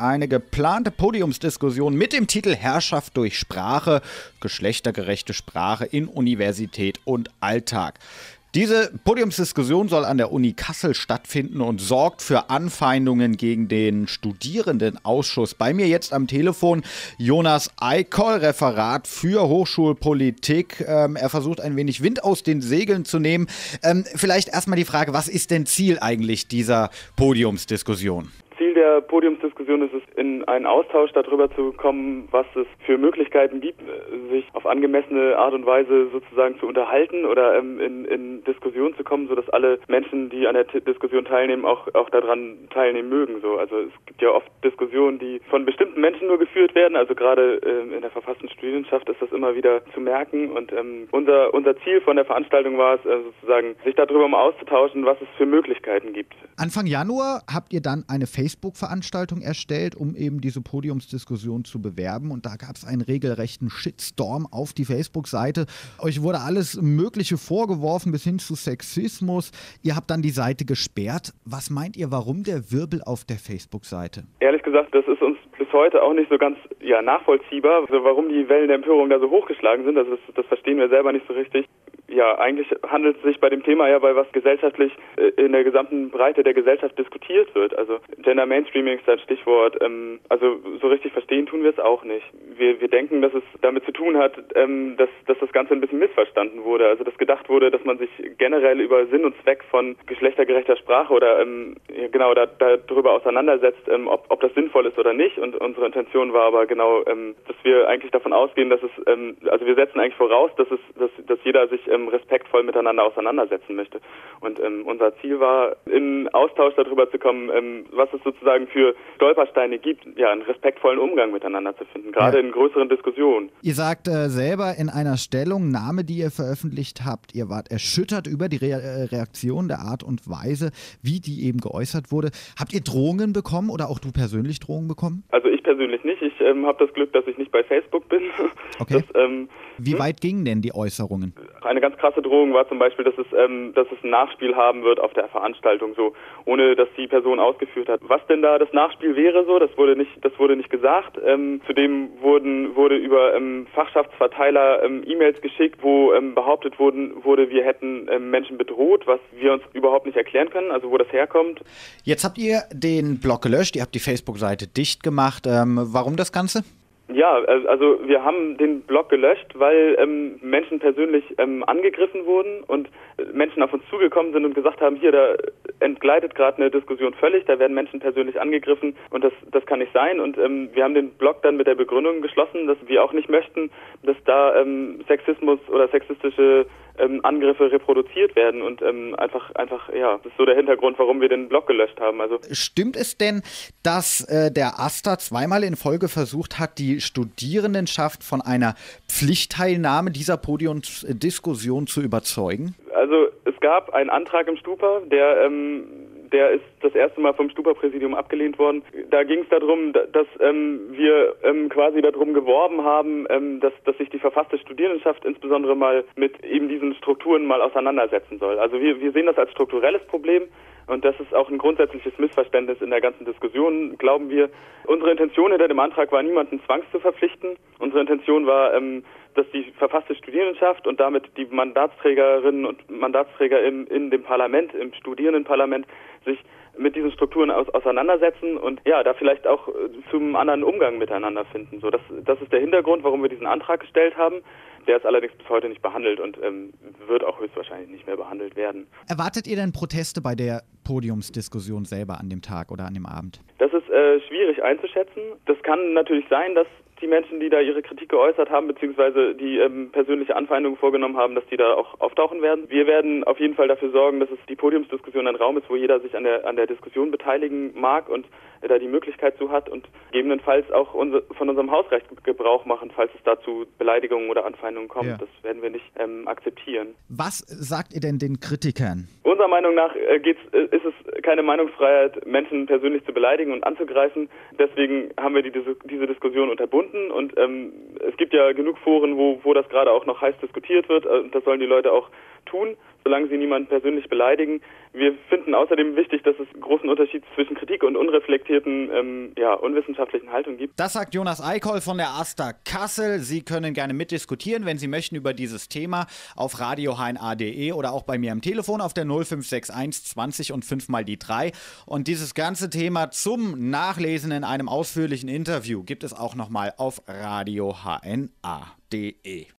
eine geplante Podiumsdiskussion mit dem Titel Herrschaft durch Sprache, geschlechtergerechte Sprache in Universität und Alltag. Diese Podiumsdiskussion soll an der Uni Kassel stattfinden und sorgt für Anfeindungen gegen den Studierendenausschuss. Bei mir jetzt am Telefon Jonas Eikoll, Referat für Hochschulpolitik. Ähm, er versucht ein wenig Wind aus den Segeln zu nehmen. Ähm, vielleicht erstmal die Frage, was ist denn Ziel eigentlich dieser Podiumsdiskussion? Der Podiumsdiskussion ist es, in einen Austausch darüber zu kommen, was es für Möglichkeiten gibt, sich auf angemessene Art und Weise sozusagen zu unterhalten oder ähm, in, in Diskussion zu kommen, sodass alle Menschen, die an der T Diskussion teilnehmen, auch, auch daran teilnehmen mögen. So. Also es gibt ja oft Diskussionen, die von bestimmten Menschen nur geführt werden. Also gerade ähm, in der verfassten Studienenschaft ist das immer wieder zu merken. Und ähm, unser, unser Ziel von der Veranstaltung war es, äh, sozusagen, sich darüber mal auszutauschen, was es für Möglichkeiten gibt. Anfang Januar habt ihr dann eine Facebook Facebook-Veranstaltung erstellt, um eben diese Podiumsdiskussion zu bewerben. Und da gab es einen regelrechten Shitstorm auf die Facebook-Seite. Euch wurde alles Mögliche vorgeworfen, bis hin zu Sexismus. Ihr habt dann die Seite gesperrt. Was meint ihr, warum der Wirbel auf der Facebook-Seite? Ehrlich gesagt, das ist uns bis heute auch nicht so ganz ja, nachvollziehbar, also warum die Wellen der Empörung da so hochgeschlagen sind. Das, das verstehen wir selber nicht so richtig ja, eigentlich handelt es sich bei dem Thema ja bei was gesellschaftlich äh, in der gesamten Breite der Gesellschaft diskutiert wird. Also Gender Mainstreaming ist ein Stichwort. Ähm, also so richtig verstehen tun wir es auch nicht. Wir, wir denken, dass es damit zu tun hat, ähm, dass, dass das Ganze ein bisschen missverstanden wurde. Also dass gedacht wurde, dass man sich generell über Sinn und Zweck von geschlechtergerechter Sprache oder ähm, genau da, da darüber auseinandersetzt, ob, ob das sinnvoll ist oder nicht. Und unsere Intention war aber genau, dass wir eigentlich davon ausgehen, dass es, also wir setzen eigentlich voraus, dass es, dass, dass jeder sich ähm, respektvoll miteinander auseinandersetzen möchte. Und ähm, unser Ziel war, in Austausch darüber zu kommen, ähm, was es sozusagen für Stolpersteine gibt, ja, einen respektvollen Umgang miteinander zu finden, gerade ja. in größeren Diskussionen. Ihr sagt äh, selber in einer Stellungnahme, die ihr veröffentlicht habt, ihr wart erschüttert über die Re äh, Reaktion der Art und Weise, wie die eben geäußert wurde. Habt ihr Drohungen bekommen oder auch du persönlich Drohungen bekommen? Also ich persönlich nicht. Ich ähm, habe das Glück, dass ich nicht bei Facebook bin. Okay. Das, ähm, wie hm? weit gingen denn die Äußerungen? Eine ganz krasse Drohung war zum Beispiel, dass es, ähm, dass es ein Nachspiel haben wird auf der Veranstaltung, so ohne dass die Person ausgeführt hat. Was denn da das Nachspiel wäre, so das wurde nicht, das wurde nicht gesagt. Ähm, zudem wurden wurde über ähm, Fachschaftsverteiler ähm, E-Mails geschickt, wo ähm, behauptet wurden, wurde, wir hätten ähm, Menschen bedroht, was wir uns überhaupt nicht erklären können, also wo das herkommt. Jetzt habt ihr den Blog gelöscht, ihr habt die Facebook-Seite dicht gemacht. Ähm, warum das Ganze? Ja, also wir haben den Blog gelöscht, weil ähm, Menschen persönlich ähm, angegriffen wurden und Menschen auf uns zugekommen sind und gesagt haben, hier, da entgleitet gerade eine Diskussion völlig, da werden Menschen persönlich angegriffen und das, das kann nicht sein. Und ähm, wir haben den Blog dann mit der Begründung geschlossen, dass wir auch nicht möchten, dass da ähm, Sexismus oder sexistische ähm, Angriffe reproduziert werden und ähm, einfach, einfach, ja, das ist so der Hintergrund, warum wir den Blog gelöscht haben. Also Stimmt es denn, dass äh, der AStA zweimal in Folge versucht hat, die Studierendenschaft von einer Pflichtteilnahme dieser Podiumsdiskussion zu überzeugen? Also es gab einen Antrag im Stupa, der ähm, der ist das erste Mal vom Stupa-Präsidium abgelehnt worden. Da ging es darum, dass ähm, wir ähm, quasi darum geworben haben, ähm, dass, dass sich die verfasste Studierendenschaft insbesondere mal mit eben diesen Strukturen mal auseinandersetzen soll. Also wir, wir sehen das als strukturelles Problem. Und das ist auch ein grundsätzliches Missverständnis in der ganzen Diskussion, glauben wir. Unsere Intention hinter dem Antrag war, niemanden zwangs zu verpflichten. Unsere Intention war, ähm, dass die verfasste Studierendenschaft und damit die Mandatsträgerinnen und Mandatsträger im, in dem Parlament, im Studierendenparlament, sich mit diesen Strukturen aus, auseinandersetzen und ja, da vielleicht auch äh, zum anderen Umgang miteinander finden. So, das, das ist der Hintergrund, warum wir diesen Antrag gestellt haben. Der ist allerdings bis heute nicht behandelt und ähm, wird auch höchstwahrscheinlich nicht mehr behandelt werden. Erwartet ihr denn Proteste bei der Podiumsdiskussion selber an dem Tag oder an dem Abend? Das ist äh, schwierig einzuschätzen. Das kann natürlich sein, dass die Menschen, die da ihre Kritik geäußert haben, beziehungsweise die ähm, persönliche Anfeindungen vorgenommen haben, dass die da auch auftauchen werden. Wir werden auf jeden Fall dafür sorgen, dass es die Podiumsdiskussion ein Raum ist, wo jeder sich an der, an der Diskussion beteiligen mag und äh, da die Möglichkeit zu hat und gegebenenfalls auch unser, von unserem Hausrecht Gebrauch machen, falls es dazu Beleidigungen oder Anfeindungen kommt. Ja. Das werden wir nicht ähm, akzeptieren. Was sagt ihr denn den Kritikern? Unserer Meinung nach äh, geht's, äh, ist es keine Meinungsfreiheit, Menschen persönlich zu beleidigen und anzugreifen. Deswegen haben wir die, diese, diese Diskussion unterbunden gefunden und ähm, es gibt ja genug Foren, wo, wo das gerade auch noch heiß diskutiert wird. Äh, das sollen die Leute auch tun, solange sie niemanden persönlich beleidigen. Wir finden außerdem wichtig, dass es einen großen Unterschied zwischen Kritik und unreflektierten, ähm, ja, unwissenschaftlichen Haltung gibt. Das sagt Jonas Eikoll von der Asta Kassel. Sie können gerne mitdiskutieren, wenn Sie möchten, über dieses Thema auf radiohna.de oder auch bei mir am Telefon auf der 0561 20 und 5 mal die 3. Und dieses ganze Thema zum Nachlesen in einem ausführlichen Interview gibt es auch nochmal auf radiohna.de.